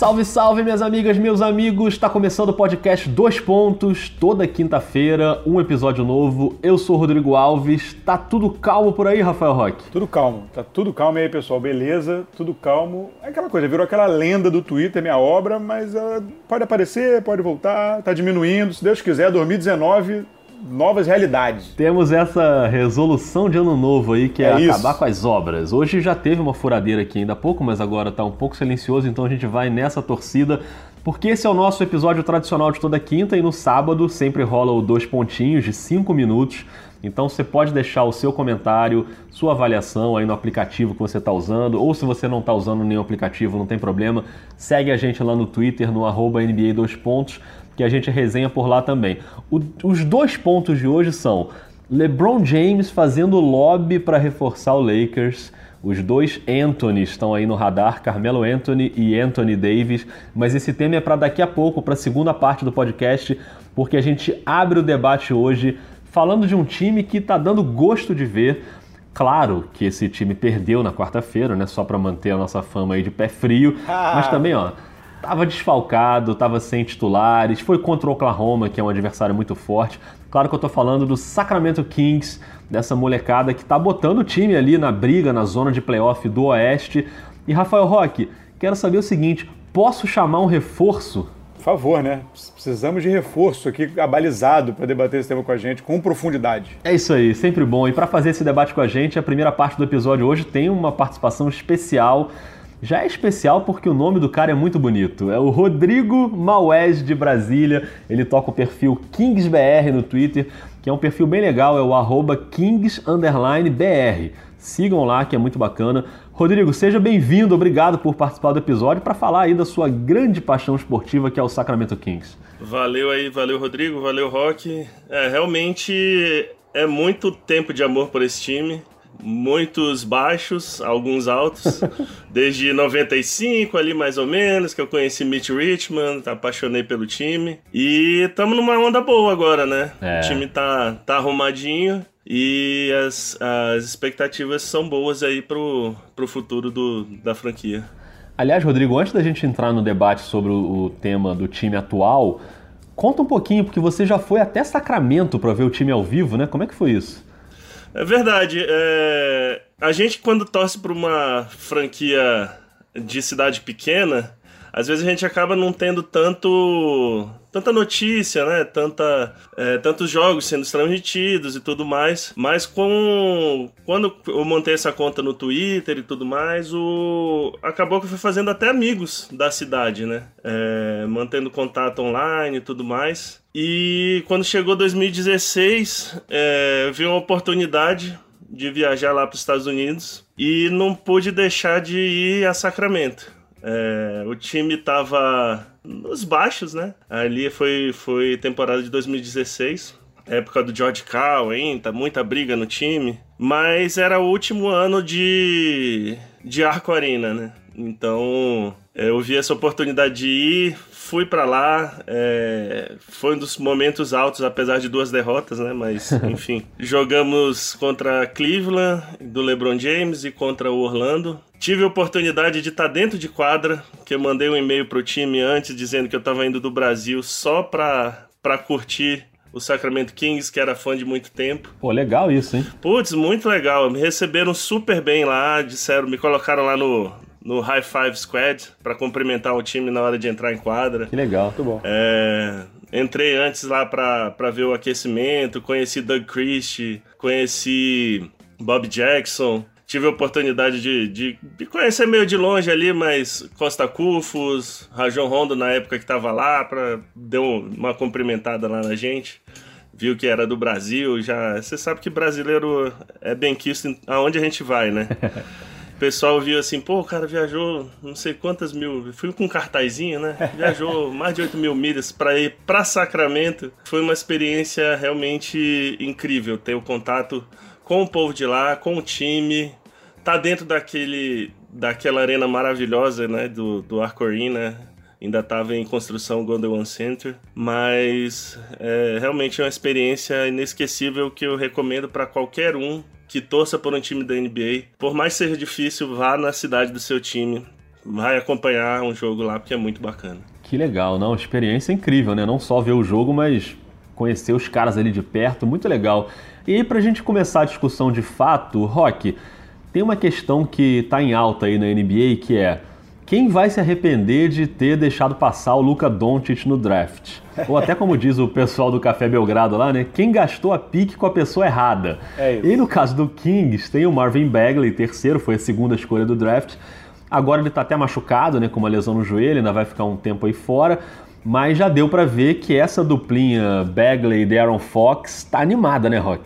Salve, salve, minhas amigas, meus amigos! Está começando o podcast Dois Pontos, toda quinta-feira, um episódio novo. Eu sou o Rodrigo Alves. Tá tudo calmo por aí, Rafael Roque? Tudo calmo, tá tudo calmo e aí, pessoal, beleza? Tudo calmo. É aquela coisa, virou aquela lenda do Twitter, minha obra, mas uh, pode aparecer, pode voltar, tá diminuindo. Se Deus quiser, 2019 novas realidades. Temos essa resolução de ano novo aí, que é, é acabar com as obras. Hoje já teve uma furadeira aqui ainda há pouco, mas agora tá um pouco silencioso, então a gente vai nessa torcida. Porque esse é o nosso episódio tradicional de toda quinta e no sábado sempre rola o dois pontinhos de cinco minutos. Então você pode deixar o seu comentário, sua avaliação aí no aplicativo que você está usando, ou se você não está usando nenhum aplicativo, não tem problema, segue a gente lá no Twitter, no arroba NBA 2 pontos que a gente resenha por lá também. O, os dois pontos de hoje são LeBron James fazendo lobby para reforçar o Lakers. Os dois Anthony estão aí no radar, Carmelo Anthony e Anthony Davis, mas esse tema é para daqui a pouco, para a segunda parte do podcast, porque a gente abre o debate hoje falando de um time que está dando gosto de ver. Claro que esse time perdeu na quarta-feira, né? Só para manter a nossa fama aí de pé frio, mas também, ó, Tava desfalcado, tava sem titulares, foi contra o Oklahoma, que é um adversário muito forte. Claro que eu tô falando do Sacramento Kings, dessa molecada que tá botando o time ali na briga, na zona de playoff do Oeste. E Rafael Roque, quero saber o seguinte: posso chamar um reforço? Por favor, né? Precisamos de reforço aqui abalizado para debater esse tema com a gente com profundidade. É isso aí, sempre bom. E para fazer esse debate com a gente, a primeira parte do episódio hoje tem uma participação especial já é especial porque o nome do cara é muito bonito. É o Rodrigo Maués de Brasília. Ele toca o perfil KingsBR no Twitter, que é um perfil bem legal, é o arroba KingsBR. Sigam lá que é muito bacana. Rodrigo, seja bem-vindo, obrigado por participar do episódio para falar aí da sua grande paixão esportiva que é o Sacramento Kings. Valeu aí, valeu Rodrigo, valeu Rock. É, realmente é muito tempo de amor por esse time muitos baixos, alguns altos. Desde 95 ali mais ou menos, que eu conheci Mitch Richmond, apaixonei pelo time. E estamos numa onda boa agora, né? É. O time tá, tá arrumadinho e as, as expectativas são boas aí pro, pro futuro do, da franquia. Aliás, Rodrigo, antes da gente entrar no debate sobre o, o tema do time atual, conta um pouquinho, porque você já foi até Sacramento para ver o time ao vivo, né? Como é que foi isso? É verdade. É... A gente, quando torce para uma franquia de cidade pequena, às vezes a gente acaba não tendo tanto tanta notícia, né? Tanta, é, tantos jogos sendo transmitidos e tudo mais. Mas com quando eu montei essa conta no Twitter e tudo mais, o acabou que eu fui fazendo até amigos da cidade, né? É, mantendo contato online e tudo mais. E quando chegou 2016, é, eu vi uma oportunidade de viajar lá para os Estados Unidos e não pude deixar de ir a Sacramento. É, o time tava nos baixos, né? Ali foi, foi temporada de 2016, época do George Carl ainda, muita briga no time. Mas era o último ano de, de Arco Arena, né? Então eu vi essa oportunidade de ir, fui para lá, é, foi um dos momentos altos, apesar de duas derrotas, né? Mas, enfim. jogamos contra Cleveland, do LeBron James, e contra o Orlando. Tive a oportunidade de estar tá dentro de quadra, que eu mandei um e-mail pro time antes dizendo que eu estava indo do Brasil só para pra curtir o Sacramento Kings, que era fã de muito tempo. Pô, legal isso, hein? Putz, muito legal. Me receberam super bem lá, disseram, me colocaram lá no, no High Five Squad para cumprimentar o time na hora de entrar em quadra. Que legal, muito bom. É, entrei antes lá para ver o aquecimento, conheci Doug Christie, conheci Bob Jackson. Tive a oportunidade de, de, de conhecer meio de longe ali, mas Costa Cufos, Rajon Rondo na época que estava lá, pra, deu uma cumprimentada lá na gente viu que era do Brasil, já. Você sabe que brasileiro é bem quisto aonde a gente vai, né? pessoal viu assim, pô, o cara viajou não sei quantas mil, fui com um cartazinho, né? Viajou mais de 8 mil milhas para ir para Sacramento. Foi uma experiência realmente incrível ter o contato com o povo de lá, com o time, tá dentro daquele daquela arena maravilhosa, né, do, do Arco Arena, ainda estava em construção o Golden One Center, mas é realmente é uma experiência inesquecível que eu recomendo para qualquer um que torça por um time da NBA. Por mais que seja difícil, vá na cidade do seu time. vai acompanhar um jogo lá porque é muito bacana. Que legal, não? Experiência incrível, né? Não só ver o jogo, mas conhecer os caras ali de perto, muito legal. E aí, pra gente começar a discussão de fato, Rock, tem uma questão que tá em alta aí na NBA que é quem vai se arrepender de ter deixado passar o Luca Doncic no draft? Ou até como diz o pessoal do Café Belgrado lá, né? Quem gastou a pique com a pessoa errada? É isso. E no caso do Kings, tem o Marvin Bagley, terceiro, foi a segunda escolha do draft. Agora ele está até machucado, né? Com uma lesão no joelho, ainda vai ficar um tempo aí fora. Mas já deu para ver que essa duplinha Bagley e Darren Fox tá animada, né, Rock?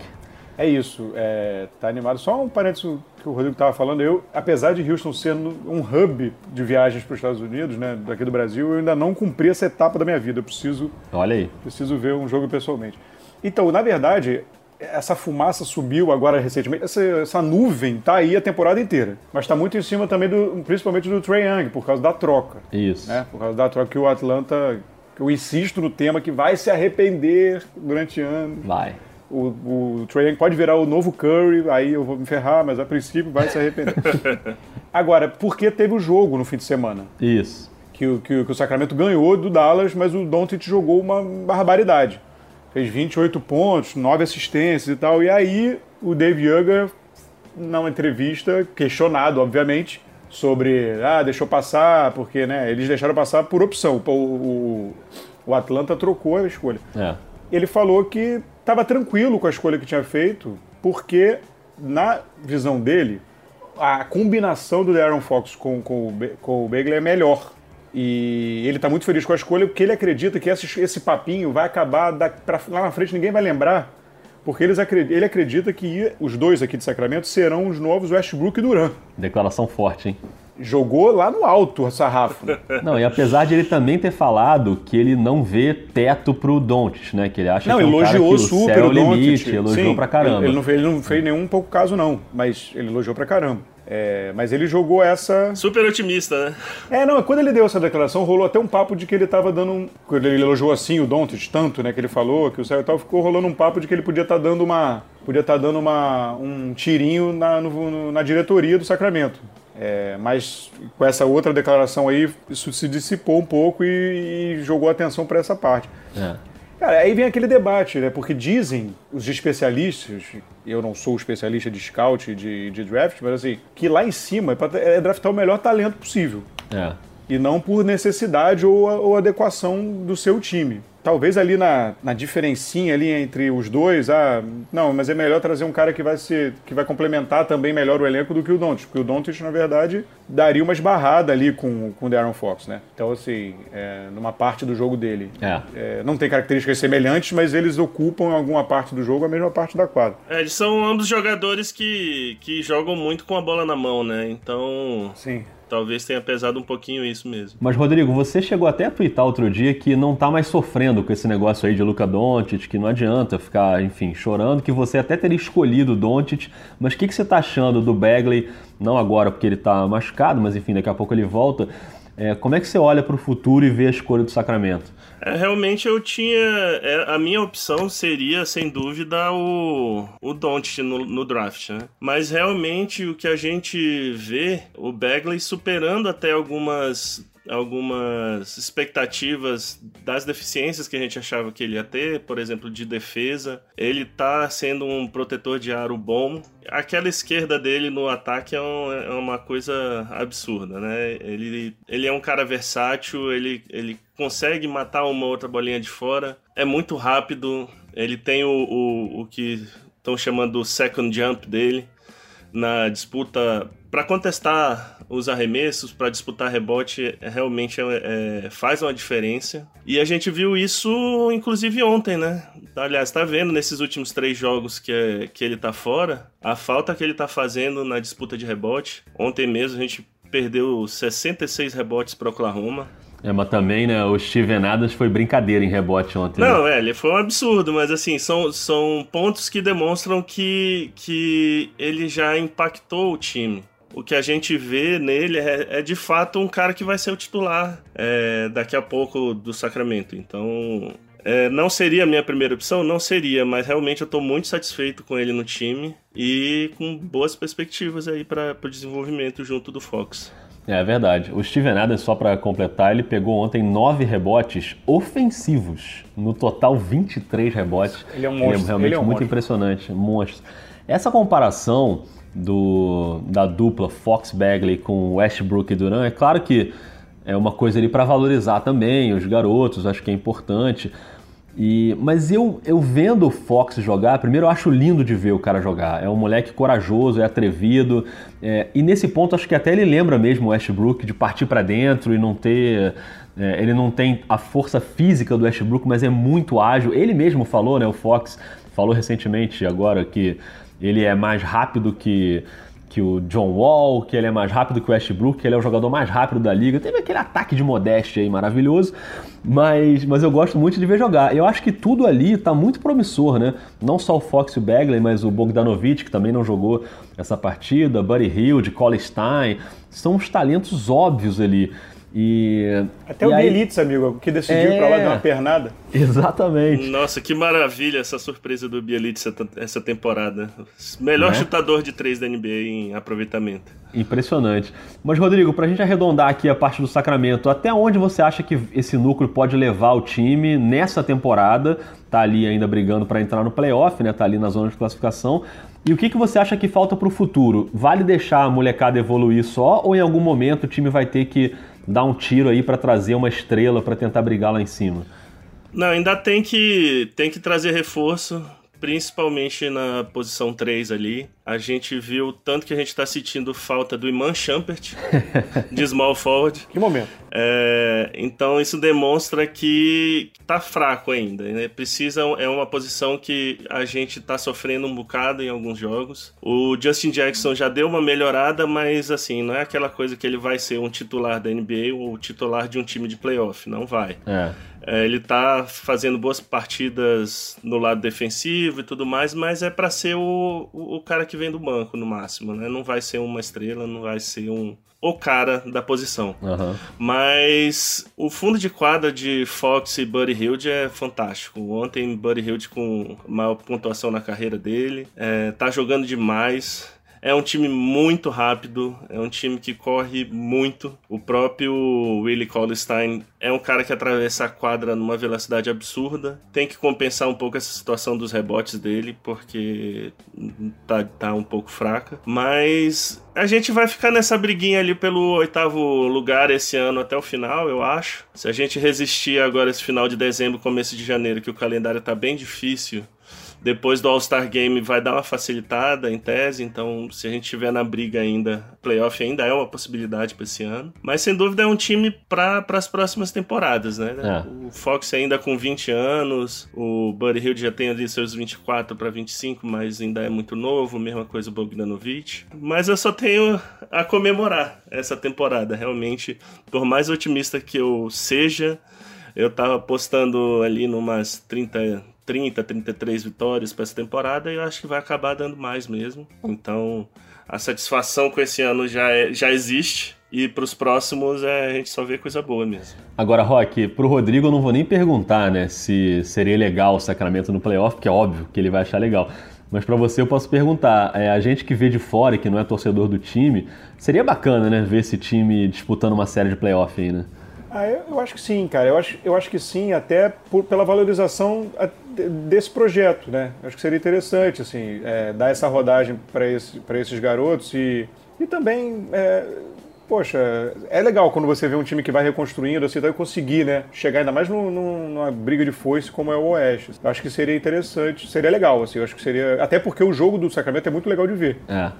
É isso, é, tá animado. Só um parênteses que o Rodrigo estava falando, eu, apesar de Houston sendo um hub de viagens para os Estados Unidos, né, daqui do Brasil, eu ainda não cumpri essa etapa da minha vida. Eu preciso, Olha aí. preciso ver um jogo pessoalmente. Então, na verdade, essa fumaça subiu agora recentemente. Essa, essa nuvem tá aí a temporada inteira. Mas está muito em cima também, do, principalmente do Trey Young, por causa da troca. Isso. Né? Por causa da troca que o Atlanta. Que eu insisto no tema que vai se arrepender durante anos. Vai o, o Trae Young pode virar o novo Curry, aí eu vou me ferrar, mas a princípio vai se arrepender. Agora, porque teve o jogo no fim de semana? Isso. Que, que, que o Sacramento ganhou do Dallas, mas o Doncic jogou uma barbaridade. Fez 28 pontos, 9 assistências e tal. E aí o Dave Young, numa entrevista, questionado, obviamente, sobre, ah, deixou passar, porque né, eles deixaram passar por opção. O, o, o Atlanta trocou a escolha. É. Ele falou que estava tranquilo com a escolha que tinha feito, porque, na visão dele, a combinação do Darren Fox com, com, com o Bagley é melhor. E ele está muito feliz com a escolha, porque ele acredita que esse, esse papinho vai acabar da, pra, lá na frente, ninguém vai lembrar. Porque eles, ele acredita que os dois aqui de Sacramento serão os novos Westbrook e Duran. Declaração forte, hein? Jogou lá no alto o sarrafo. Não, e apesar de ele também ter falado que ele não vê teto pro Doncic, né? Que ele acha não, que é um elogiou cara que super o, céu o limite, elogiou Sim, pra caramba. Ele, ele, não fez, ele não fez nenhum pouco caso, não, mas ele elogiou pra caramba. É, mas ele jogou essa. Super otimista, né? É, não, quando ele deu essa declaração, rolou até um papo de que ele tava dando um. Quando ele elogiou assim o Doncic, tanto, né, que ele falou, que o céu e tal, ficou rolando um papo de que ele podia estar tá dando uma. Podia estar tá dando uma, um tirinho na, no, na diretoria do Sacramento. É, mas com essa outra declaração aí, isso se dissipou um pouco e, e jogou atenção para essa parte. É. Cara, aí vem aquele debate, né? Porque dizem os especialistas, eu não sou especialista de scout de, de draft, mas assim, que lá em cima é, pra, é draftar o melhor talento possível. É. E não por necessidade ou, ou adequação do seu time talvez ali na, na diferencinha ali entre os dois, ah, não, mas é melhor trazer um cara que vai ser que vai complementar também melhor o elenco do que o Doncic, porque o Doncic na verdade daria uma esbarrada ali com, com o Darren Fox, né? Então assim, é, numa parte do jogo dele, é. É, não tem características semelhantes, mas eles ocupam em alguma parte do jogo a mesma parte da quadra. É, eles são ambos jogadores que, que jogam muito com a bola na mão, né? Então, sim talvez tenha pesado um pouquinho isso mesmo. Mas, Rodrigo, você chegou até a twittar outro dia que não tá mais sofrendo com esse negócio aí de Luca Doncic, que não adianta ficar, enfim, chorando, que você até teria escolhido Doncic, mas o que, que você tá achando do Bagley, não agora porque ele tá machucado, mas enfim, daqui a pouco ele volta, é, como é que você olha para o futuro e vê a escolha do Sacramento? É, realmente eu tinha. É, a minha opção seria, sem dúvida, o, o Don't no, no, draft, né? Mas realmente o que a gente vê, o Bagley superando até algumas algumas expectativas das deficiências que a gente achava que ele ia ter, por exemplo, de defesa. Ele tá sendo um protetor de aro bom. Aquela esquerda dele no ataque é, um, é uma coisa absurda, né? Ele, ele é um cara versátil, ele, ele consegue matar uma outra bolinha de fora, é muito rápido, ele tem o, o, o que estão chamando o second jump dele na disputa para contestar os arremessos, para disputar rebote, realmente é, é, faz uma diferença. E a gente viu isso, inclusive, ontem, né? Aliás, tá vendo nesses últimos três jogos que, é, que ele tá fora, a falta que ele tá fazendo na disputa de rebote. Ontem mesmo a gente perdeu 66 rebotes para Oklahoma. É, mas também, né, o Steven Adams foi brincadeira em rebote ontem. Não, né? é, ele foi um absurdo, mas assim, são, são pontos que demonstram que, que ele já impactou o time. O que a gente vê nele é, é de fato um cara que vai ser o titular é, daqui a pouco do Sacramento. Então, é, não seria a minha primeira opção? Não seria, mas realmente eu estou muito satisfeito com ele no time e com boas perspectivas aí para o desenvolvimento junto do Fox. É verdade. O Steven Adams, só para completar, ele pegou ontem nove rebotes ofensivos. No total, 23 rebotes. Ele é um monstro. Ele é realmente ele é um muito monstro. impressionante. Monstro. Essa comparação do, da dupla Fox Bagley com Westbrook e Durant, é claro que é uma coisa ali para valorizar também os garotos, acho que é importante. E, mas eu, eu vendo o Fox jogar, primeiro eu acho lindo de ver o cara jogar. É um moleque corajoso, é atrevido. É, e nesse ponto acho que até ele lembra mesmo o Westbrook de partir para dentro e não ter. É, ele não tem a força física do Westbrook, mas é muito ágil. Ele mesmo falou, né? O Fox falou recentemente agora que ele é mais rápido que que o John Wall, que ele é mais rápido que o Westbrook, que ele é o jogador mais rápido da liga. Teve aquele ataque de modéstia aí maravilhoso, mas, mas eu gosto muito de ver jogar. Eu acho que tudo ali tá muito promissor, né? Não só o Fox e o Bagley, mas o Bogdanovic, que também não jogou essa partida, Buddy Hield, Cole Stein, são os talentos óbvios ali. E, Até e o aí- Bielitsa, amigo, que decidiu É. ir pra lá dar uma pernada. Exatamente. Nossa, que maravilha essa surpresa do Bielitsa essa temporada. Melhor Né? chutador de três da NBA em aproveitamento. Impressionante. Mas, Rodrigo, pra gente arredondar aqui a parte do Sacramento, até onde você acha que esse núcleo pode levar o time nessa temporada? Tá ali ainda brigando para entrar no playoff, né? Tá ali na zona de classificação. E o que, que você acha que falta pro futuro? Vale deixar a molecada evoluir só ou em algum momento o time vai ter que dar um tiro aí para trazer uma estrela para tentar brigar lá em cima? Não, ainda tem que, tem que trazer reforço, principalmente na posição 3 ali. A gente viu tanto que a gente está sentindo falta do Iman Shumpert, de small forward. Que momento. É, então isso demonstra que tá fraco ainda. Né? Precisa é uma posição que a gente tá sofrendo um bocado em alguns jogos. O Justin Jackson já deu uma melhorada, mas assim não é aquela coisa que ele vai ser um titular da NBA ou titular de um time de playoff. Não vai. É. É, ele tá fazendo boas partidas no lado defensivo e tudo mais, mas é para ser o, o, o cara que vem do banco no máximo, né? Não vai ser uma estrela, não vai ser um o cara da posição. Aham. Mas o fundo de quadra de Fox e Buddy Hilde é fantástico. Ontem Buddy Hilde com maior pontuação na carreira dele, é, tá jogando demais. É um time muito rápido, é um time que corre muito. O próprio Willie Colstein é um cara que atravessa a quadra numa velocidade absurda. Tem que compensar um pouco essa situação dos rebotes dele, porque tá, tá um pouco fraca. Mas a gente vai ficar nessa briguinha ali pelo oitavo lugar esse ano até o final, eu acho. Se a gente resistir agora esse final de dezembro, começo de janeiro, que o calendário tá bem difícil. Depois do All-Star Game vai dar uma facilitada em tese, então se a gente tiver na briga ainda, playoff ainda é uma possibilidade para esse ano. Mas sem dúvida é um time para as próximas temporadas, né? É. O Fox ainda com 20 anos, o Buddy Hield já tem ali seus 24 para 25, mas ainda é muito novo, mesma coisa o Bogdanovic. Mas eu só tenho a comemorar essa temporada, realmente, por mais otimista que eu seja, eu tava apostando ali numas 30 30, 33 vitórias para essa temporada e eu acho que vai acabar dando mais mesmo. Então, a satisfação com esse ano já, é, já existe e para os próximos é, a gente só vê coisa boa mesmo. Agora, Rock, pro Rodrigo eu não vou nem perguntar, né, se seria legal o Sacramento no playoff, porque é óbvio que ele vai achar legal. Mas para você eu posso perguntar, é, a gente que vê de fora e que não é torcedor do time, seria bacana, né, ver esse time disputando uma série de playoff aí, né? Ah, eu, eu acho que sim, cara. Eu acho, eu acho que sim, até por, pela valorização desse projeto, né? Acho que seria interessante, assim, é, dar essa rodagem para esse, pra esses garotos e, e também, é, poxa, é legal quando você vê um time que vai reconstruindo, assim, vai conseguir, né? Chegar ainda mais num- num- numa briga de foice como é o Oeste. Eu acho que seria interessante, seria legal, assim, eu acho que seria... Até porque o jogo do Sacramento é muito legal de ver. É.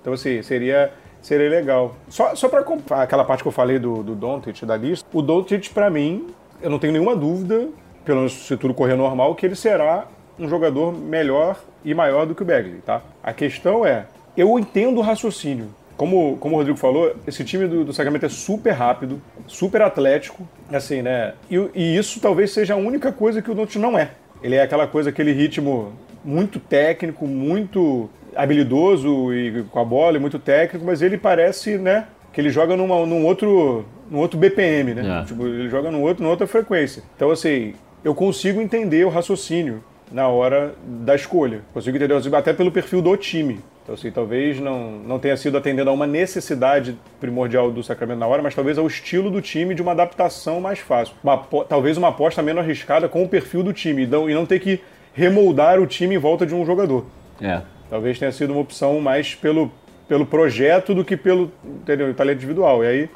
Então, assim, seria, seria legal. Só, só para aquela parte que eu falei do, do Doncic, da lista, o Doncic, para mim, eu não tenho nenhuma dúvida, pelo menos se tudo correr normal, que ele será um jogador melhor e maior do que o Bagley, tá? A questão é, eu entendo o raciocínio. Como, como o Rodrigo falou, esse time do, do Sacramento é super rápido, super atlético, assim, né? E, e isso talvez seja a única coisa que o Doncic não é. Ele é aquela coisa, aquele ritmo muito técnico, muito habilidoso e com a bola, e muito técnico, mas ele parece, né, que ele joga numa, num outro num outro BPM, né? É. Tipo, ele joga num outro, numa outra frequência. Então, assim, eu consigo entender o raciocínio na hora da escolha. Consigo entender, até pelo perfil do time. Então, assim, talvez não, não tenha sido atendendo a uma necessidade primordial do Sacramento na hora, mas talvez ao estilo do time de uma adaptação mais fácil. Uma, talvez uma aposta menos arriscada com o perfil do time e não, e não ter que remoldar o time em volta de um jogador. É. Talvez tenha sido uma opção mais pelo, pelo projeto do que pelo entendeu, talento individual. E aí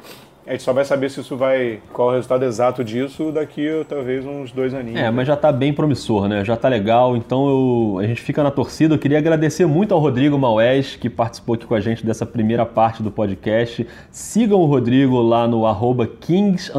a gente só vai saber se isso vai. qual é o resultado exato disso daqui talvez uns dois aninhos. É, mas já tá bem promissor, né? Já tá legal. Então eu, a gente fica na torcida. Eu queria agradecer muito ao Rodrigo Maués, que participou aqui com a gente dessa primeira parte do podcast. Sigam o Rodrigo lá no arroba kings_br.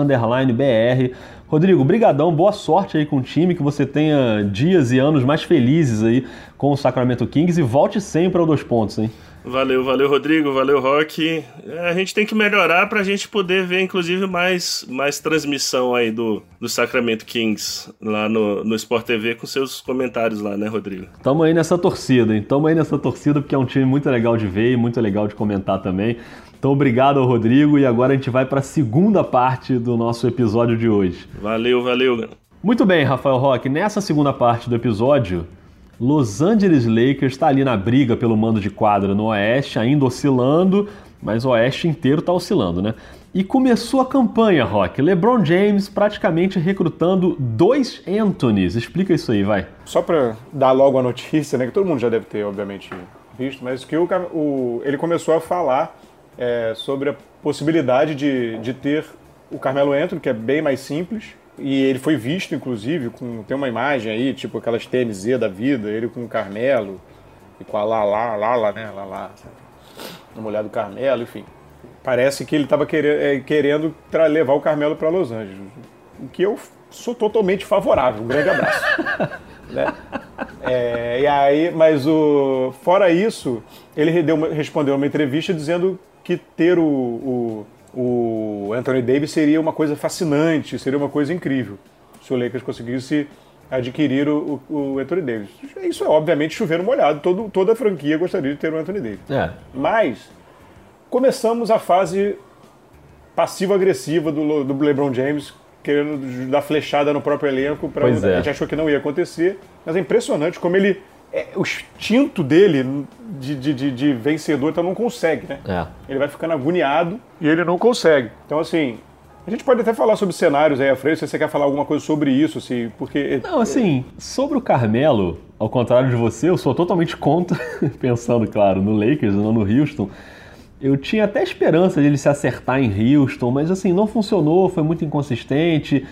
Rodrigo, brigadão, boa sorte aí com o time, que você tenha dias e anos mais felizes aí com o Sacramento Kings e volte sempre ao dois pontos, hein? Valeu, valeu, Rodrigo, valeu, Rock. É, a gente tem que melhorar para a gente poder ver, inclusive, mais, mais transmissão aí do, do Sacramento Kings lá no, no Sport TV com seus comentários lá, né, Rodrigo? Tamo aí nessa torcida, hein? Tamo aí nessa torcida porque é um time muito legal de ver e muito legal de comentar também. Então, obrigado ao Rodrigo e agora a gente vai para a segunda parte do nosso episódio de hoje. Valeu, valeu. Muito bem, Rafael Roque. Nessa segunda parte do episódio, Los Angeles Lakers está ali na briga pelo mando de quadra no Oeste, ainda oscilando, mas o Oeste inteiro está oscilando, né? E começou a campanha, Rock. LeBron James praticamente recrutando dois Anthonys. Explica isso aí, vai. Só para dar logo a notícia, né? Que todo mundo já deve ter, obviamente, visto, mas que o, o ele começou a falar é, sobre a possibilidade de, de ter o Carmelo Anthony, que é bem mais simples, e ele foi visto, inclusive, com tem uma imagem aí, tipo aquelas TNZ da vida, ele com o Carmelo e com a Lala, Lala, né? Lala, a mulher do Carmelo, enfim. Parece que ele estava querendo, é, querendo levar o Carmelo para Los Angeles. O que eu sou totalmente favorável. Um grande abraço. né? É, e aí, mas o, fora isso, ele deu uma, respondeu uma entrevista dizendo que ter o, o o Anthony Davis seria uma coisa fascinante, seria uma coisa incrível se o Lakers conseguisse adquirir o, o, Anthony Davis. Isso é obviamente chover molhado, todo, toda a franquia gostaria de ter o Anthony Davis. É. Mas começamos a fase passivo-agressiva do, do LeBron James, querendo dar flechada no próprio elenco. Pra, é. A gente achou que não ia acontecer, mas é impressionante como ele é, o instinto dele de, de, de, de, vencedor então não consegue, né? É. Ele vai ficando agoniado e ele não consegue. Então, assim, a gente pode até falar sobre cenários aí à frente, se você quer falar alguma coisa sobre isso, assim, porque... Não, assim, sobre o Carmelo, ao contrário de você, eu sou totalmente contra, pensando, claro, no Lakers, não no Houston. Eu tinha até esperança de ele se acertar em Houston, mas assim, não funcionou, foi muito inconsistente.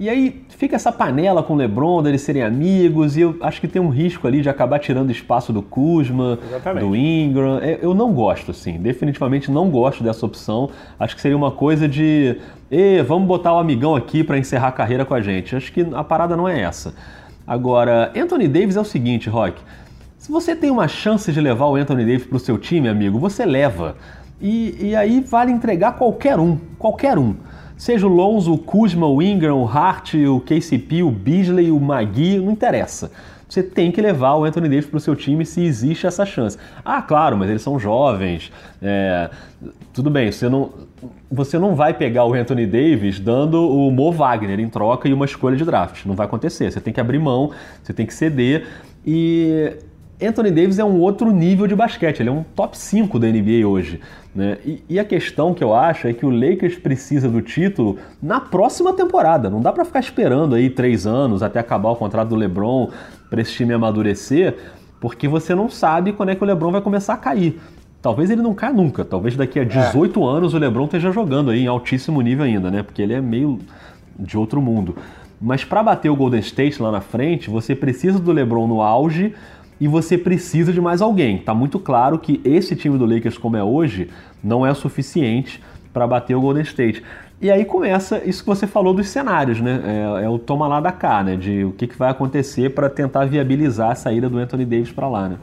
E aí fica essa panela com o LeBron, deles serem amigos, e eu acho que tem um risco ali de acabar tirando espaço do Kuzma, Exatamente. do Ingram. É, eu não gosto, assim, definitivamente não gosto dessa opção. Acho que seria uma coisa de, e vamos botar o amigão aqui para encerrar a carreira com a gente. Acho que a parada não é essa. Agora, Anthony Davis é o seguinte, Rock. Se você tem uma chance de levar o Anthony Davis para o seu time, amigo, você leva. E, e aí vale entregar qualquer um, qualquer um. Seja o Lonzo, o Kuzma, o Ingram, o Hart, o KCP, o Beasley, o Magui, não interessa. Você tem que levar o Anthony Davis para o seu time se existe essa chance. Ah, claro, mas eles são jovens. É, tudo bem, você não, você não vai pegar o Anthony Davis dando o Mo Wagner em troca e uma escolha de draft. Não vai acontecer. Você tem que abrir mão, você tem que ceder. E Anthony Davis é um outro nível de basquete, ele é um top 5 da NBA hoje. Né? E, e, a questão que eu acho é que o Lakers precisa do título na próxima temporada. Não dá para ficar esperando aí três anos até acabar o contrato do LeBron para esse time amadurecer, porque você não sabe quando é que o LeBron vai começar a cair. Talvez ele não caia nunca. Talvez daqui a 18 é. anos o LeBron esteja jogando aí em altíssimo nível ainda, né? Porque ele é meio de outro mundo. Mas para bater o Golden State lá na frente, você precisa do LeBron no auge e você precisa de mais alguém. Tá muito claro que esse time do Lakers, como é hoje, não é o suficiente para bater o Golden State. E aí começa isso que você falou dos cenários, né? É, é o toma lá da cá, né? De o que, que vai acontecer para tentar viabilizar a saída do Anthony Davis para lá, né?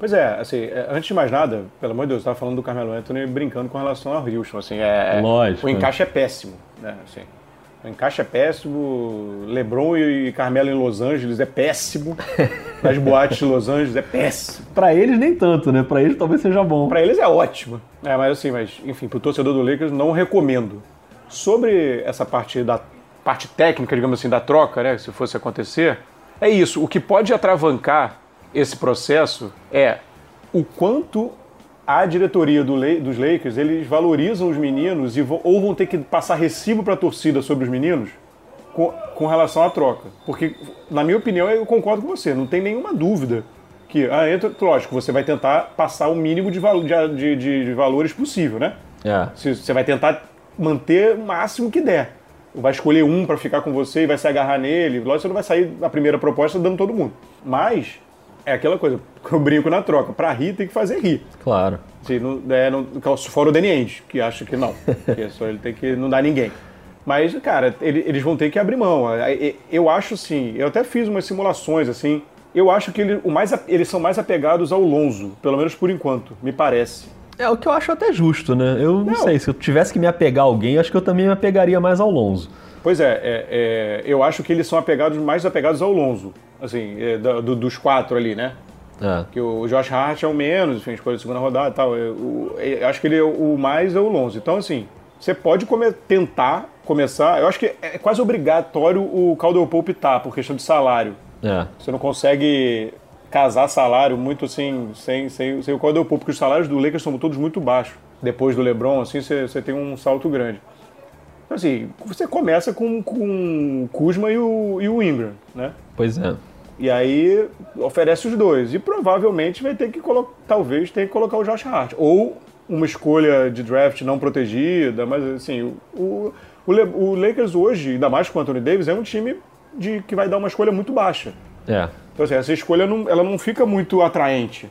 Pois é, assim, é, antes de mais nada, pelo amor de Deus, eu estava falando do Carmelo Anthony brincando com relação ao Houston, assim, é, é Lógico. o encaixe é péssimo, né? Assim, o encaixe é péssimo. LeBron e Carmelo em Los Angeles é péssimo. Nas boates de Los Angeles é péssimo. Para eles nem tanto, né? Para eles talvez seja bom. Para eles é ótimo. É, mas assim, mas enfim, pro torcedor do Lakers não recomendo. Sobre essa parte da parte técnica, digamos assim, da troca, né, se fosse acontecer, É isso. O que pode atravancar esse processo é o quanto a diretoria do, dos Lakers eles valorizam os meninos e vão, ou vão ter que passar recibo para a torcida sobre os meninos com, com, relação à troca. Porque, na minha opinião, eu concordo com você, não tem nenhuma dúvida que, ah, entra, lógico, você vai tentar passar o mínimo de, de, de, de valores possível, né? É. Você vai tentar manter o máximo que der. Vai escolher um para ficar com você e vai se agarrar nele. Lógico, você não vai sair na primeira proposta dando todo mundo. Mas é aquela coisa, eu brinco na troca. Pra rir, tem que fazer rir. Claro. Se não, é, não, fora o Danny que acha que não. que só ele tem que não dar ninguém. Mas, cara, ele, eles vão ter que abrir mão. Eu acho, assim, eu até fiz umas simulações, assim. Eu acho que ele, o mais, eles são mais apegados ao Lonzo, pelo menos por enquanto, me parece. É o que eu acho até justo, né? Eu não, não. sei, se eu tivesse que me apegar a alguém, acho que eu também me apegaria mais ao Lonzo. Pois é, é, é, eu acho que eles são apegados mais apegados ao Lonzo, assim, é, do, dos quatro ali, né? É. Que o Josh Hart é o menos, enfim, escolha de segunda rodada e tal. Eu, eu, eu, acho que ele é o mais é o Lonzo. Então, assim, você pode come, tentar começar. Eu acho que é quase obrigatório o Caldwell Pope estar, por questão de salário. É. Você não consegue casar salário muito assim, sem, sem, sem o Caldwell Pope, porque os salários do Lakers são todos muito baixos. Depois do LeBron, assim, você, você tem um salto grande. Então, assim, você começa com, com o Kuzma e o, e o Ingram, né? Pois é. E aí oferece os dois. E provavelmente vai ter que colocar, talvez tenha que colocar o Josh Hart. Ou uma escolha de draft não protegida, mas assim, o, o, o Lakers hoje, ainda mais com o Anthony Davis, é um time de, que vai dar uma escolha muito baixa. É. Então assim, essa escolha não, ela não fica muito atraente,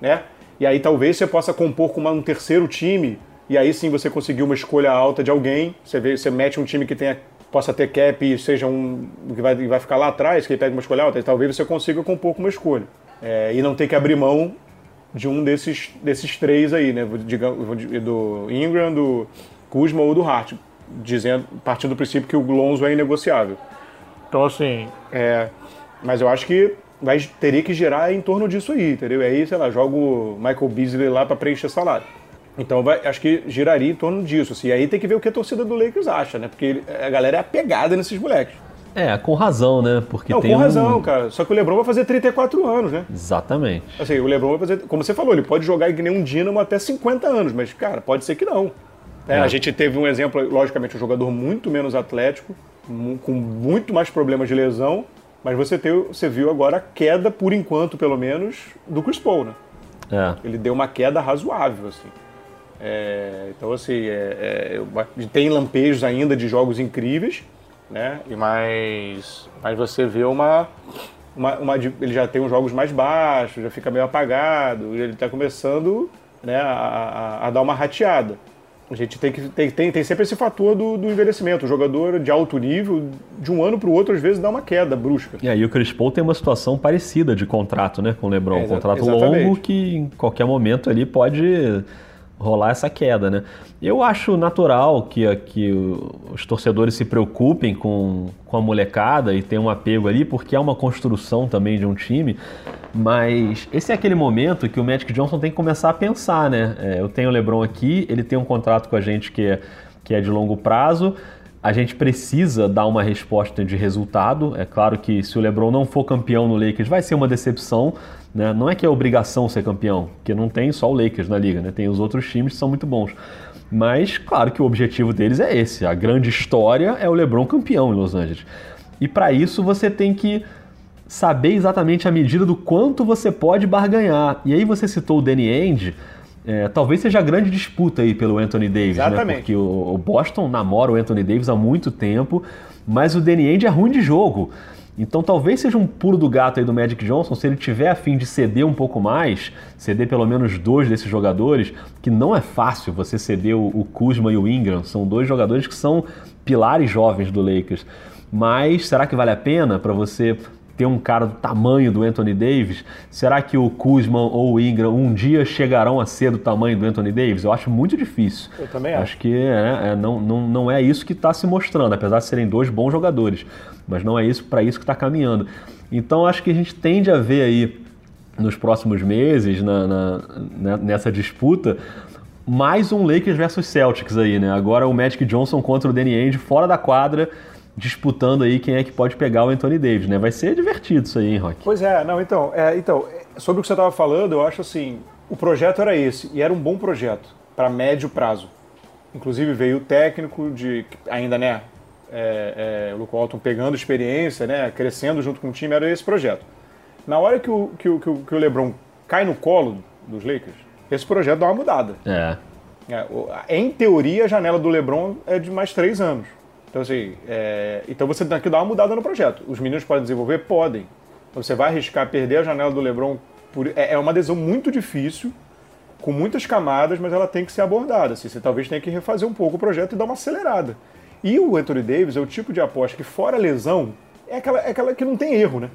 né? E aí talvez você possa compor com uma, um terceiro time e aí sim você conseguir uma escolha alta de alguém, você, vê, você mete um time que tenha, possa ter cap e seja um que vai, vai ficar lá atrás, que ele pega uma escolha alta, e talvez você consiga compor com uma escolha. É, e não ter que abrir mão de um desses, desses três aí, né? Do Ingram, do Kuzma ou do Hart, dizendo, partindo do princípio que o Lonzo é inegociável. Então, assim, é, mas eu acho que vai, teria que gerar em torno disso aí, entendeu? E aí, sei lá, joga o Michael Beasley lá para preencher salário. Então vai, acho que giraria em torno disso. Assim. E aí tem que ver o que a torcida do Lakers acha, né? Porque a galera é apegada nesses moleques. É, com razão, né? Porque Não, tem com razão, um... cara. Só que o LeBron vai fazer 34 anos, né? Exatamente. Assim, o LeBron vai fazer, como você falou, ele pode jogar que nem um Dínamo até 50 anos, mas, cara, pode ser que não. É, é. A gente teve um exemplo, logicamente, um jogador muito menos atlético, com muito mais problemas de lesão, mas você, teve, você viu agora a queda, por enquanto, pelo menos, do Chris Paul, né? É. Ele deu uma queda razoável, assim. É, então, assim, é, é, tem lampejos ainda de jogos incríveis, né? E mas, mas você vê uma, uma, uma, Ele já tem uns jogos mais baixos, já fica meio apagado, ele está começando né, a, a, a, dar uma rateada. A gente tem, que, tem, tem, tem sempre esse fator do, do envelhecimento. O jogador de alto nível, de um ano para o outro, às vezes dá uma queda brusca. E aí o Chris Paul tem uma situação parecida de contrato né, com o LeBron. É, um contrato longo que em qualquer momento ali pode rolar essa queda, né? Eu acho natural que, que os torcedores se preocupem com, com a molecada e tenham um apego ali, porque é uma construção também de um time, mas esse é aquele momento que o Magic Johnson tem que começar a pensar, né? É, eu tenho o LeBron aqui, ele tem um contrato com a gente que é, que é de longo prazo, a gente precisa dar uma resposta de resultado. É claro que se o LeBron não for campeão no Lakers, vai ser uma decepção. Né? Não é que é obrigação ser campeão, porque não tem só o Lakers na liga, né? tem os outros times que são muito bons. Mas claro que o objetivo deles é esse. A grande história é o LeBron campeão em Los Angeles. E para isso você tem que saber exatamente a medida do quanto você pode barganhar. E aí você citou o Danny Ainge. É, talvez seja a grande disputa aí pelo Anthony Davis, né? Exatamente. né? Porque o, o, Boston namora o Anthony Davis há muito tempo, mas o Danny Ainge é ruim de jogo. Então talvez seja um pulo do gato aí do Magic Johnson, se ele tiver a fim de ceder um pouco mais, ceder pelo menos dois desses jogadores, que não é fácil você ceder o, o Kuzma e o Ingram, são dois jogadores que são pilares jovens do Lakers. Mas será que vale a pena para você ter um cara do tamanho do Anthony Davis, será que o Kuzma ou o Ingram um dia chegarão a ser do tamanho do Anthony Davis? Eu acho muito difícil. Eu também acho. Acho que é, é, não, não, não é isso que está se mostrando, apesar de serem dois bons jogadores. Mas não é isso para isso que está caminhando. Então acho que a gente tende a ver aí nos próximos meses, na, na, né, nessa disputa, mais um Lakers versus Celtics aí, né? Agora o Magic Johnson contra o Danny Ainge fora da quadra disputando aí quem é que pode pegar o Anthony Davis, né? Vai ser divertido isso aí, hein, Rock? Pois é, não, então, é, então sobre o que você estava falando, eu acho assim, o projeto era esse, e era um bom projeto para médio prazo. Inclusive veio o técnico de ainda, né, é, é, o Luke Walton pegando experiência, né, crescendo junto com o time, era esse projeto. Na hora que o, que o, que o, que o LeBron cai no colo dos Lakers, esse projeto dá uma mudada. É. é em teoria, a janela do LeBron é de mais três anos. Então, assim, é, então você tem que dar uma mudada no projeto. Os meninos podem desenvolver? Podem. Você vai arriscar perder a janela do LeBron. Por, é, é uma decisão muito difícil, com muitas camadas, mas ela tem que ser abordada. Assim, você talvez tenha que refazer um pouco o projeto e dar uma acelerada. E o Anthony Davis é o tipo de aposta que, fora lesão, é aquela, é aquela que não tem erro, né?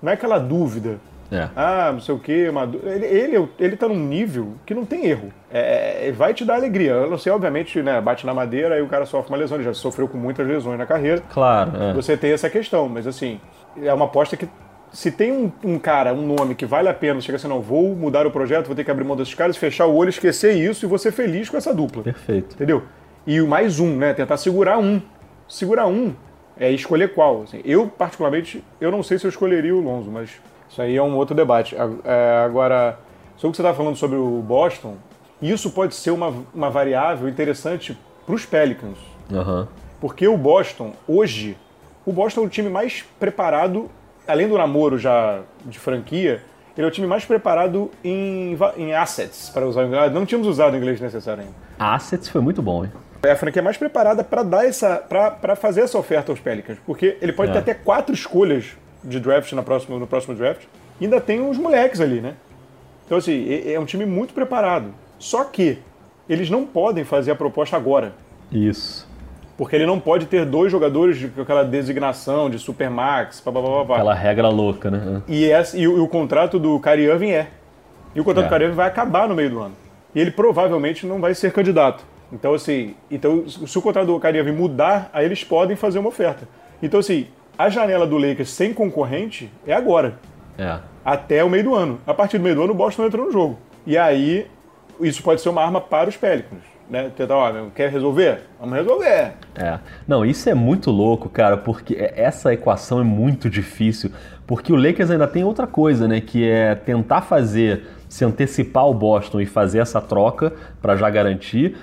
Não é aquela dúvida. É. Ah, não sei o quê. Uma... Ele, ele, ele tá num nível que não tem erro. É, é, vai te dar alegria. Eu não sei, obviamente, né? Bate na madeira e o cara sofre uma lesão. Ele já sofreu com muitas lesões na carreira. Claro. É. Você tem essa questão, mas assim, é uma aposta que se tem um, um, cara, um nome que vale a pena, chega assim, não, vou mudar o projeto, vou ter que abrir mão desses caras, fechar o olho, esquecer isso e vou ser feliz com essa dupla. Perfeito. Entendeu? E mais um, né? Tentar segurar um. Segurar um é escolher qual. Assim, eu, particularmente, eu não sei se eu escolheria o Lonzo, mas isso aí é um outro debate. É, agora, sobre o que você estava falando sobre o Boston, isso pode ser uma, uma variável interessante para os Pelicans. Uhum. Porque o Boston, hoje, o Boston é o time mais preparado além do namoro já de franquia, ele é o time mais preparado em, em assets, para usar o inglês. Não tínhamos usado o inglês necessário ainda. Assets foi muito bom, hein? É a franquia mais preparada para dar essa, para fazer essa oferta aos Pelicans, porque ele pode é. ter até quatro escolhas de draft na próxima, no próximo draft. Ainda tem uns moleques ali, né? Então assim, é, é um time muito preparado. Só que eles não podem fazer a proposta agora. Isso porque ele não pode ter dois jogadores com aquela designação de Supermax, papapá. Aquela regra louca, né? E, essa, e, o, e o contrato do Kyrie Irving é. E o contrato é. do Kyrie Irving vai acabar no meio do ano. E ele provavelmente não vai ser candidato. Então, assim, então, se o contrato do Kyrie Irving mudar, aí eles podem fazer uma oferta. Então, assim, a janela do Lakers sem concorrente é agora. É. Até o meio do ano. A partir do meio do ano, o Boston entra no jogo. E aí, isso pode ser uma arma para os Pelicans né? Tentar, ó, quer resolver? Vamos resolver. É. Não, isso é muito louco, cara, porque é, essa equação é muito difícil, porque o Lakers ainda tem outra coisa, né, que é tentar fazer se antecipar o Boston e fazer essa troca para já garantir.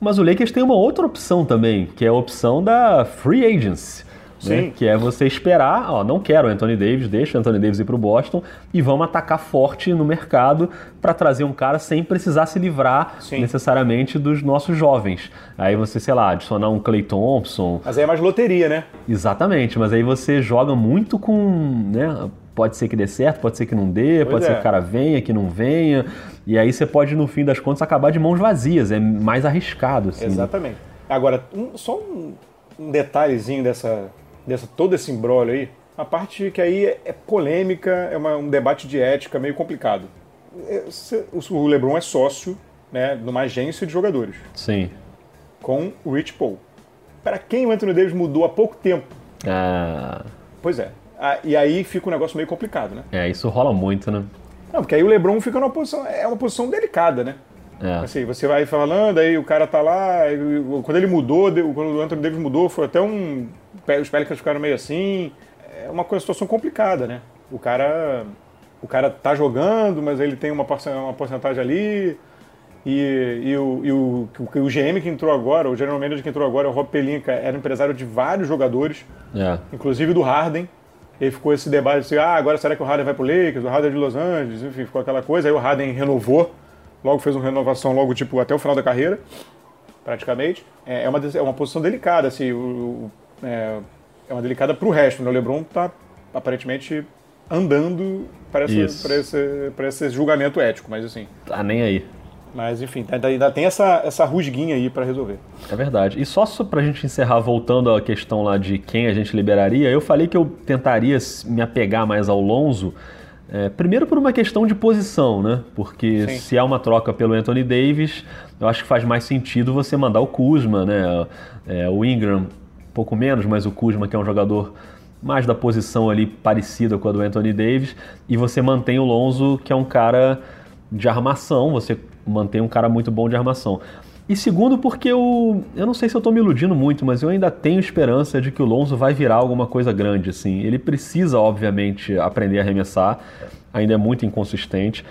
Mas o Lakers tem uma outra opção também, que é a opção da free agency. Né? Que é você esperar, ó, não quero o Anthony Davis, deixa o Anthony Davis ir para o Boston e vamos atacar forte no mercado para trazer um cara sem precisar se livrar Sim. necessariamente dos nossos jovens. Aí você, sei lá, adicionar um Clay Thompson. Mas aí é mais loteria, né? Exatamente, mas aí você joga muito com, né, pode ser que dê certo, pode ser que não dê, pois pode é. ser que o cara venha, que não venha. E aí você pode, no fim das contas, acabar de mãos vazias. É mais arriscado. Assim, né? Exatamente. Né? Agora, um, só um, um detalhezinho dessa, dessa todo esse embrólio aí, a parte que aí é, é polêmica, é uma, um debate de ética meio complicado. É, o LeBron é sócio né, de uma agência de jogadores. Sim. Com o Rich Paul. Para quem o Anthony Davis mudou há pouco tempo. Ah. Pois é. Ah, e aí fica um negócio meio complicado, né? É, isso rola muito, né? Não, porque aí o LeBron fica numa posição. É uma posição delicada, né? É. Assim, você vai falando, aí o cara tá lá. Quando ele mudou, quando o Anthony Davis mudou, foi até um os Pelicans ficaram meio assim. É uma situação complicada, né? O cara, o cara tá jogando, mas ele tem uma, uma porcentagem ali. E, e, o, e o, o, GM que entrou agora, o general manager que entrou agora, o Rob Pelinka, era empresário de vários jogadores, é. inclusive do Harden. E ficou esse debate assim, ah, agora será que o Harden vai pro Lakers? O Harden é de Los Angeles, enfim, ficou aquela coisa. Aí o Harden renovou, logo fez uma renovação logo, tipo, até o final da carreira, praticamente. É, é uma, é uma posição delicada, assim, o, é, é uma delicada para o resto. Né? O LeBron está aparentemente andando para, essa, para, esse, para esse julgamento ético, mas assim. Tá nem aí. Mas enfim, tá, ainda tem essa, essa rusguinha aí para resolver. É verdade. E só para a gente encerrar, voltando à questão lá de quem a gente liberaria, eu falei que eu tentaria me apegar mais ao Lonzo. É, primeiro por uma questão de posição, né? Porque Sim. se há uma troca pelo Anthony Davis, eu acho que faz mais sentido você mandar o Kuzma, né? É, o Ingram pouco menos, mas o Kuzma, que é um jogador mais da posição ali parecida com a do Anthony Davis, e você mantém o Lonzo, que é um cara de armação, você mantém um cara muito bom de armação. E segundo, porque eu, eu não sei se eu estou me iludindo muito, mas eu ainda tenho esperança de que o Lonzo vai virar alguma coisa grande. Assim. Ele precisa, obviamente, aprender a arremessar, ainda é muito inconsistente,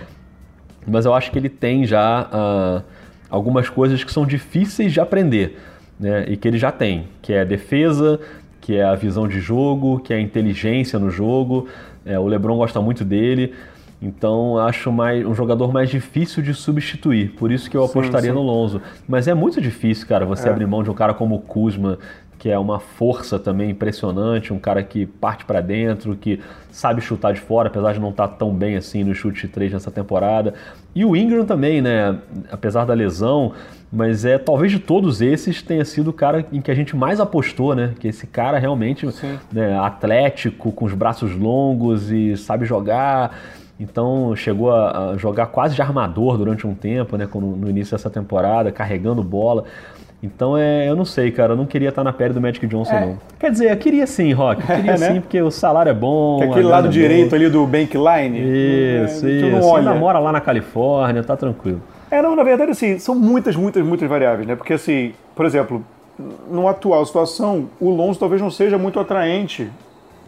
mas eu acho que ele tem já uh, algumas coisas que são difíceis de aprender né, e que ele já tem, que é defesa, que é a visão de jogo, que é a inteligência no jogo. É, o LeBron gosta muito dele. Então acho mais, um jogador mais difícil de substituir. Por isso que eu apostaria sim, sim. no Lonzo. Mas é muito difícil, cara, você é. abrir mão de um cara como o Kuzma, que é uma força também impressionante, um cara que parte para dentro, que sabe chutar de fora, apesar de não estar tá tão bem assim no chute de três nessa temporada. E o Ingram também, né? Apesar da lesão, mas é talvez de todos esses tenha sido o cara em que a gente mais apostou, né? Que esse cara realmente né, atlético, com os braços longos e sabe jogar. Então chegou a, jogar quase de armador durante um tempo, né? No início dessa temporada, carregando bola. Então é, eu não sei, cara, eu não queria estar na pele do Magic Johnson, é. não. Quer dizer, eu queria sim, Rock. Eu queria é, né? sim, porque o salário é bom. Que aquele lado é direito ali do Bank Line. Isso, é, isso. Não olha. ainda mora lá na Califórnia, tá tranquilo. É, não, na verdade, assim, são muitas, muitas, muitas variáveis, né? Porque, assim, por exemplo, numa atual situação, o Lonzo talvez não seja muito atraente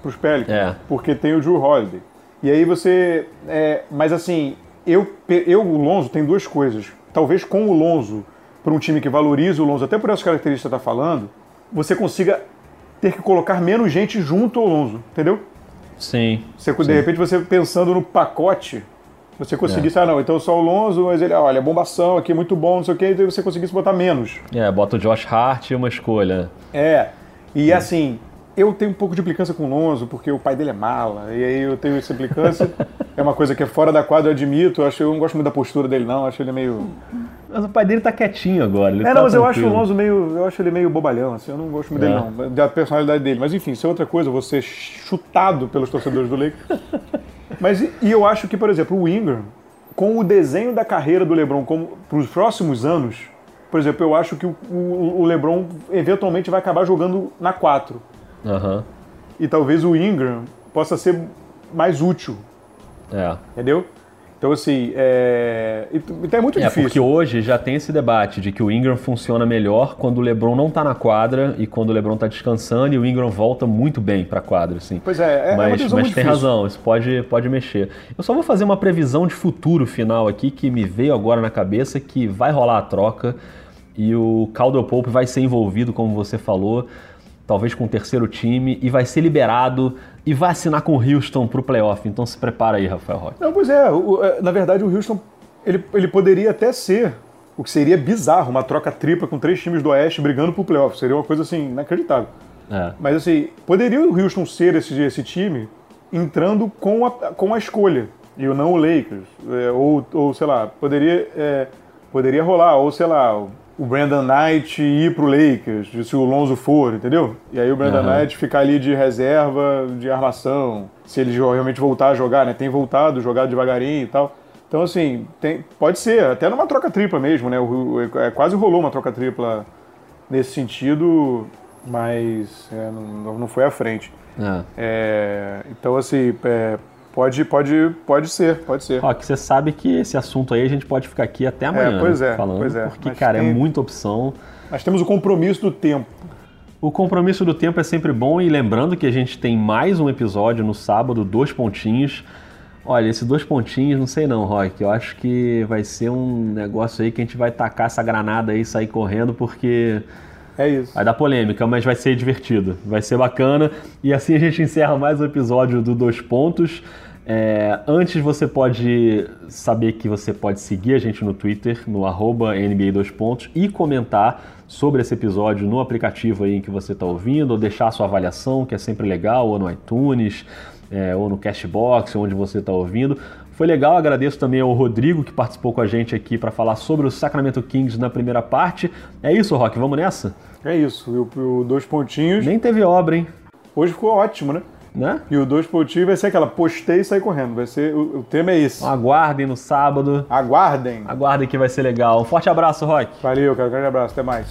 para os Pelicans, é. porque tem o Drew Holiday. E aí você. É, mas assim, eu, eu, o Lonzo, tem duas coisas. Talvez com o Lonzo, para um time que valoriza o Lonzo, até por essas características que você está falando, você consiga ter que colocar menos gente junto ao Lonzo, entendeu? Sim. Você, de sim. repente, você pensando no pacote, você conseguisse, é. ah, não, então só o Lonzo, mas ele, olha, bombação aqui, muito bom, não sei o quê, então você conseguisse botar menos. É, bota o Josh Hart e uma escolha. É. E é. assim, eu tenho um pouco de implicância com o Lonzo, porque o pai dele é mala, e aí eu tenho essa implicância. é uma coisa que é fora da quadra, eu admito. Eu, acho, eu não gosto muito da postura dele, não. Eu acho ele meio. Mas o pai dele tá quietinho agora. é, tá não, mas eu acho o Lonzo meio. Eu acho ele meio bobalhão, assim. Eu não gosto muito é. dele, não. Da personalidade dele. Mas enfim, isso é outra coisa, você chutado pelos torcedores do Lakers. mas e, e eu acho que, por exemplo, o Ingram, com o desenho da carreira do LeBron para os próximos anos, por exemplo, eu acho que o, o, o LeBron eventualmente vai acabar jogando na 4 Uhum. E talvez o Ingram possa ser mais útil. É. Entendeu? Então, assim, é... Então é muito é, difícil. porque hoje já tem esse debate de que o Ingram funciona melhor quando o LeBron não está na quadra e quando o LeBron está descansando e o Ingram volta muito bem para a quadra, assim. Pois é, é mas, é mas tem difícil. razão, isso pode, pode mexer. Eu só vou fazer uma previsão de futuro final aqui que me veio agora na cabeça que vai rolar a troca e o Caldwell Pope vai ser envolvido, como você falou talvez com o terceiro time, e vai ser liberado e vai assinar com o Houston para o playoff. Então se prepara aí, Rafael Roque. Não, pois é, o, é, na verdade o Houston ele, ele poderia até ser, o que seria bizarro, uma troca tripla com três times do Oeste brigando para o playoff. Seria uma coisa assim, inacreditável. É. Mas assim, poderia o Houston ser esse, esse time entrando com a, com a escolha, e não o Lakers. É, ou, ou, sei lá, poderia, é, poderia rolar, ou sei lá, o Brandon Knight ir pro Lakers, se o Lonzo for, entendeu? E aí o Brandon uhum. Knight ficar ali de reserva, de armação, se ele realmente voltar a jogar, né? Tem voltado, jogado devagarinho e tal. Então, assim, tem, pode ser, até numa troca tripla mesmo, né? O, é, quase rolou uma troca tripla nesse sentido, mas é, não, não foi à frente. É. É, então, assim, é, Pode, pode, pode ser, pode ser. Ó, que você sabe que esse assunto aí a gente pode ficar aqui até amanhã. É, pois é, falando, pois é. Porque, cara, é tem... é muita opção. Nós temos o compromisso do tempo. O compromisso do tempo é sempre bom e lembrando que a gente tem mais um episódio no sábado, dois pontinhos. Olha, esses dois pontinhos, não sei não, Rock. Eu acho que vai ser um negócio aí que a gente vai tacar essa granada aí e sair correndo, porque é isso. Vai dar polêmica, mas vai ser divertido. Vai ser bacana. E assim a gente encerra mais um episódio do Dois Pontos. É, antes você pode saber que você pode seguir a gente no Twitter, no arroba NBA 2 pontos, e comentar sobre esse episódio no aplicativo aí em que você está ouvindo, ou deixar a sua avaliação, que é sempre legal, ou no iTunes, é, ou no Cashbox, onde você está ouvindo. Foi legal, agradeço também ao Rodrigo que participou com a gente aqui para falar sobre o Sacramento Kings na primeira parte. É isso, Rock, vamos nessa? É isso, o, o dois pontinhos. Nem teve obra, hein? Hoje ficou ótimo, né? Né? E o dois pontinhos vai ser aquela postei e sair correndo. Vai ser, o, o tema é esse. Aguardem no sábado. Aguardem. Aguardem que vai ser legal. Um forte abraço, Rock. Valeu, cara. Um grande abraço. Até mais.